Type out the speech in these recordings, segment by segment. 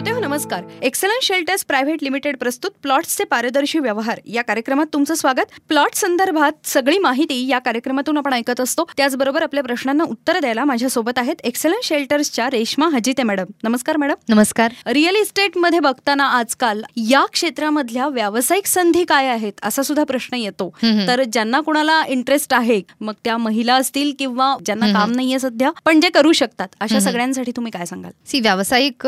श्रोते हो नमस्कार. एक्सलन्स शेल्टर्स प्रायव्हेट लिमिटेड प्रस्तुत प्लॉट्सचे पारदर्शी व्यवहार. या कार्यक्रमात तुमचं स्वागत. प्लॉट संदर्भात सगळी माहिती या कार्यक्रमातून आपण ऐकत असतो. त्याचबरोबर आपल्या प्रश्नांना उत्तर द्यायला माझ्यासोबत आहेत एक्सलन्स शेल्टर्सच्या रेश्मा हजिते मॅडम. नमस्कार मॅडम. नमस्कार. रिअल इस्टेटमध्ये बघताना आजकाल या क्षेत्रामधल्या व्यावसायिक संधी काय आहेत असा सुद्धा प्रश्न येतो. तर ज्यांना कोणाला इंटरेस्ट आहे मग त्या महिला असतील किंवा ज्यांना काम नाहीये सध्या पण जे करू शकतात अशा सगळ्यांसाठी तुम्ही काय सांगाल? सी व्यावसायिक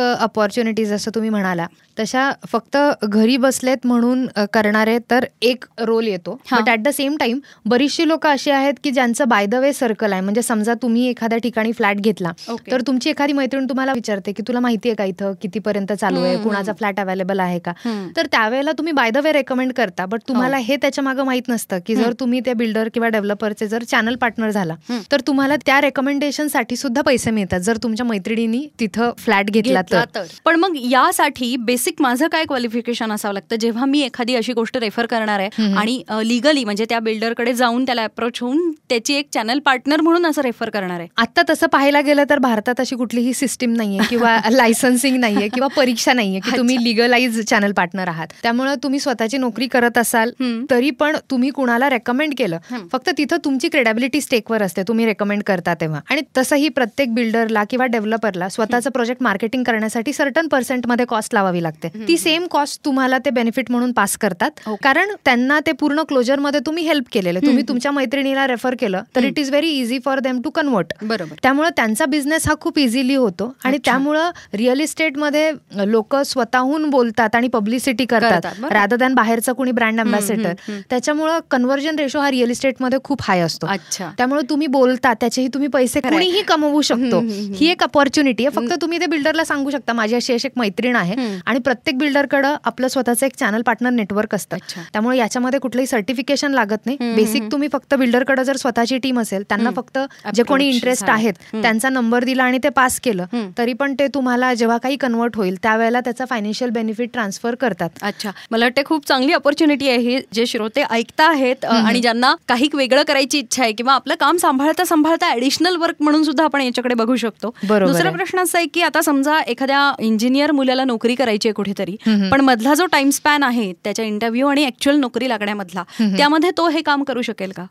अपॉर्च्युनिटीज असं तुम्ही म्हणाला तशा फक्त घरी बसलेत म्हणून करणारे तर एक रोल येतो. हा. But at the same time बरीचशी लोक अशी आहेत की ज्यांचं बाय द वे सर्कल आहे. म्हणजे समजा तुम्ही एखाद्या ठिकाणी फ्लॅट घेतला Okay. तर तुमची एखादी मैत्रीण तुम्हाला विचारते की तुला माहिती आहे का इथं? कितीपर्यंत चालू आहे? कुणाचा फ्लॅट अवेलेबल आहे का. तर त्यावेळेला तुम्ही बाय द वे रेकमेंड करता. बट तुम्हाला हे. त्याच्यामागे माहीत नसतं की जर तुम्ही त्या बिल्डर किंवा डेव्हलपरचे जर चॅनल पार्टनर झाला. तर तुम्हाला त्या रेकमेंडेशनसाठी सुद्धा पैसे मिळतात. जर तुमच्या मैत्रिणींनी तिथं फ्लॅट घेतला तर. घेतला तर. पण मग यासाठी बेसिक माझं काय क्वालिफिकेशन असावं लागतं जेव्हा मी एखादी अशी गोष्ट रेफर करणार आहे. आणि लिगली म्हणजे त्या बिल्डरकडे जाऊन त्याला अप्रोच होऊन त्याची एक चॅनल पार्टनर म्हणून असं रेफर करणार आहे आता तसं पाहायला गेलं तर भारतात अशी कुठलीही सिस्टीम नाहीये किंवा लायसन्सिंग नाहीये किंवा परीक्षा नाहीये की तुम्ही लिगलाइज चॅनल पार्टनर आहात त्यामुळे तुम्ही स्वतःची नोकरी करत असाल. तरी पण तुम्ही कुणाला रेकमेंड केलं. फक्त तिथं तुमची क्रेडेबिलिटी स्टेकवर असते तुम्ही रेकमेंड करता तेव्हा आणि तसंही प्रत्येक बिल्डरला किंवा डेव्हलपरला स्वतःचं प्रोजेक्ट मार्केटिंग करण्यासाठी सर्टन पर्सेंटमध्ये कॉस्ट लावावी लागते. ती सेम कॉस्ट तुम्हाला ते बेनिफिट म्हणून पास करतात. Okay. कारण त्यांना ते पूर्ण क्लोजरमध्ये तुम्ही हेल्प केलेलं तुम्ही तुमच्या मैत्रिणीला रेफर केलं तर it is very easy for them to convert बरोबर. त्यामुळे त्यांचा बिझनेस हा खूप इझिली होतो. आणि. त्यामुळं रिअल इस्टेटमध्ये लोक स्वतःहून बोलतात आणि पब्लिसिटी करतात. रादर दॅन बाहेरचं कोणी ब्रँड हम्म. त्याच्यामुळं कन्व्हर्जन रेशो हा रिअल इस्टेटमध्ये खूप हाय असतो. अच्छा. त्यामुळे तुम्ही बोलता त्याचेही तुम्ही पैसे. कुणीही कमवू शकतो. ही एक अपॉर्च्युनिटी आहे. फक्त तुम्ही ते बिल्डरला सांगू शकता. माझी अशी अशी एक मैत्रीण आहे. आणि प्रत्येक बिल्डरकडं आपलं स्वतःचं एक चॅनल पार्टनर नेटवर्क असतं. त्यामुळे याच्यामध्ये कुठलंही सर्टिफिकेशन लागत नाही बेसिक. तुम्ही फक्त बिल्डरकडे जर स्वतःची टीम असेल त्यांना. फक्त जे कोणी इंटरेस्ट. आहेत. त्यांचा नंबर दिला आणि ते पास केलं. तरी पण ते तुम्हाला जेव्हा काही कन्वर्ट होईल त्यावेळेला त्याचा फायनान्शियल बेनिफिट ट्रान्सफर करतात अच्छा मला वाटते खूप चांगली ऑपॉर्च्युनिटी आहे ही जे श्रोते ऐकता आहेत आणि ज्यांना काही वेगळं करायची इच्छा आहे किंवा आपलं काम सांभाळता सांभाळता ऍडिशनल वर्क म्हणून सुद्धा आपण याच्याकडे बघू शकतो दुसरा. प्रश्न असा आहे की आता समजा एखाद्या इंजिनियर मुलाला नोकरी करायची आहे कुठेतरी. पण मधला जो टाइम स्पॅन आहे त्याच्या इंटरव्ह्यू आणि ऍक्च्युअल नोकरी लागण्यामधला त्यामध्ये तो हे काम करू शकेल का?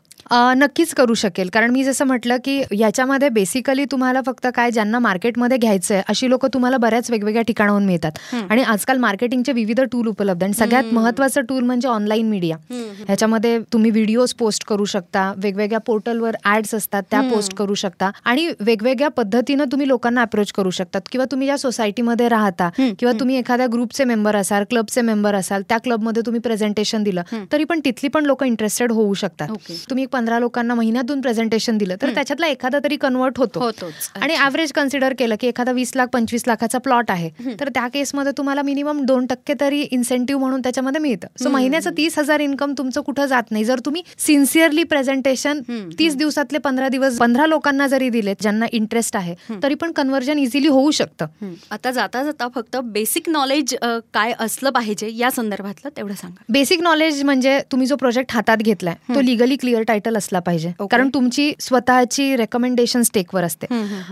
नक्कीच करू शकेल. कारण मी जसं म्हटलं की याच्यामध्ये बेसिकली तुम्हाला फक्त काय ज्यांना मार्केटमध्ये घ्यायचं आहे अशी लोक तुम्हाला बऱ्याच वेगवेगळ्या ठिकाणाहून मिळतात. आणि आजकाल मार्केटिंगचे विविध टूल उपलब्ध आणि सगळ्यात महत्वाचं टूल म्हणजे ऑनलाईन मीडिया ह्याच्यामध्ये तुम्ही व्हिडिओज पोस्ट करू शकता वेगवेगळ्या पोर्टलवर ऍड्स असतात त्या पोस्ट करू शकता. आणि वेगवेगळ्या पद्धतीनं तुम्ही लोकांना अप्रोच करू शकतात. किंवा तुम्ही ज्या सोसायटीमध्ये राहता किंवा तुम्ही एखाद्या ग्रुपचे मेंबर असाल क्लबचे मेंबर असाल त्या क्लबमध्ये तुम्ही प्रेझेंटेशन दिलं तरी पण तिथली पण लोक इंटरेस्टेड होऊ शकतात. तुम्ही पंधरा लोकांना महिन्यातून प्रेझेंटेशन दिलं तर त्याच्यातला एखादा तरी कन्वर्ट होतो. आणि ऍव्हरेज कन्सिडर केलं की एखादा वीस लाख पंचवीस लाखाचा प्लॉट आहे तर त्या केसमध्ये तुम्हाला मिनिमम दोन टक्के तरी इन्सेंटिव्ह म्हणून त्याच्यामध्ये मिळतं. सो महिन्याचं तीस हजार इन्कम तुमचं कुठं जात नाही. जर तुम्ही सिन्सिअरली प्रेझेंटेशन तीस दिवसातले पंधरा दिवस पंधरा लोकांना जरी दिले ज्यांना इंटरेस्ट आहे तरी पण कन्वर्जन इझिली होऊ शकतं. आता जाता जाता फक्त बेसिक नॉलेज काय असलं पाहिजे या संदर्भातलं तेवढं सांगा. बेसिक नॉलेज म्हणजे तुम्ही जो प्रोजेक्ट हातात घेतलाय तो लिगली क्लिअर टायटल असला पाहिजे. कारण तुमची स्वतःची रेकमेंडेशन स्टेकवर असते.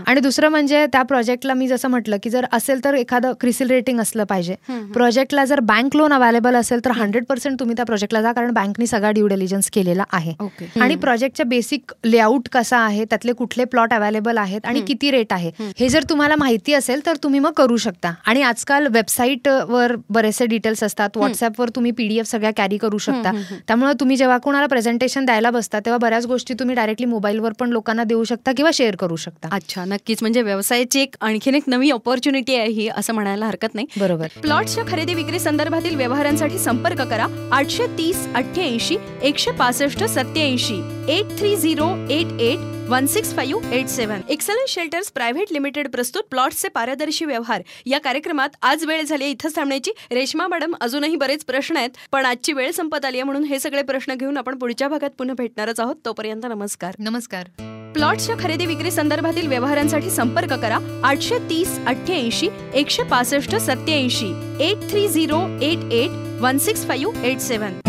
आणि दुसरं म्हणजे त्या प्रोजेक्टला मी जसं म्हटलं की जर असेल तर एखादं क्रिसिल रेटिंग असलं पाहिजे. प्रोजेक्टला जर बँक लोन अवेलेबल असेल तर हंड्रेड पर्सेंट तुम्ही त्या प्रोजेक्टला जा कारण बँकनी सगळा ड्यू डिलिजन्स केलेला आहे. आणि प्रोजेक्टच्या बेसिक लेआउट कसा आहे त्यातले कुठले प्लॉट अवेलेबल आहेत आणि किती रेट आहे हे जर तुम्हाला माहिती असेल तर तुम्ही मग करू शकता. आणि आजकाल वेबसाईट वर बरेचसे डिटेल्स असतात. व्हॉट्सअपवर तुम्ही पीडीएफ सगळ्या कॅरी करू शकता. त्यामुळे तुम्ही जेव्हा कोणाला प्रेझेंटेशन द्यायला बसता तेव्हा बऱ्याच गोष्टी तुम्ही डायरेक्टली मोबाईलवर पण लोकांना देऊ शकता किंवा शेअर करू शकता. अच्छा नक्कीच. म्हणजे व्यवसायाची एक आणखीन एक नवी ऑपॉर्च्युनिटी आहे ही असं म्हणायला हरकत नाही. बरोबर. प्लॉट्सच्या खरेदी विक्री संदर्भातील व्यवहारांसाठी संपर्क करा. आठशे तीस अठ्ठ्याऐंशी एकशे पासष्ट सत्याऐंशी eight three zero eight eight one six five eight seven Excellence Shelters private limited प्रस्तुत प्लॉट्सचे पारदर्शी व्यवहार. या कार्यक्रमात आज वेळ झाली इथंच थांबण्याची. रेश्मा मॅडम अजूनही बरेच प्रश्न आहेत पण आजची वेळ संपत आली आहे म्हणून हे सगळे प्रश्न घेऊन आपण पुढच्या भागात पुन्हा भेटणारच आहोत. तोपर्यंत नमस्कार. नमस्कार. प्लॉट्सच्या खरेदी विक्री संदर्भातील व्यवहारांसाठी संपर्क करा. आठशे तीस अठ्ठ्याऐंशी एकशे पासष्ट सत्याऐंशी eight three zero eight eight one six five eight seven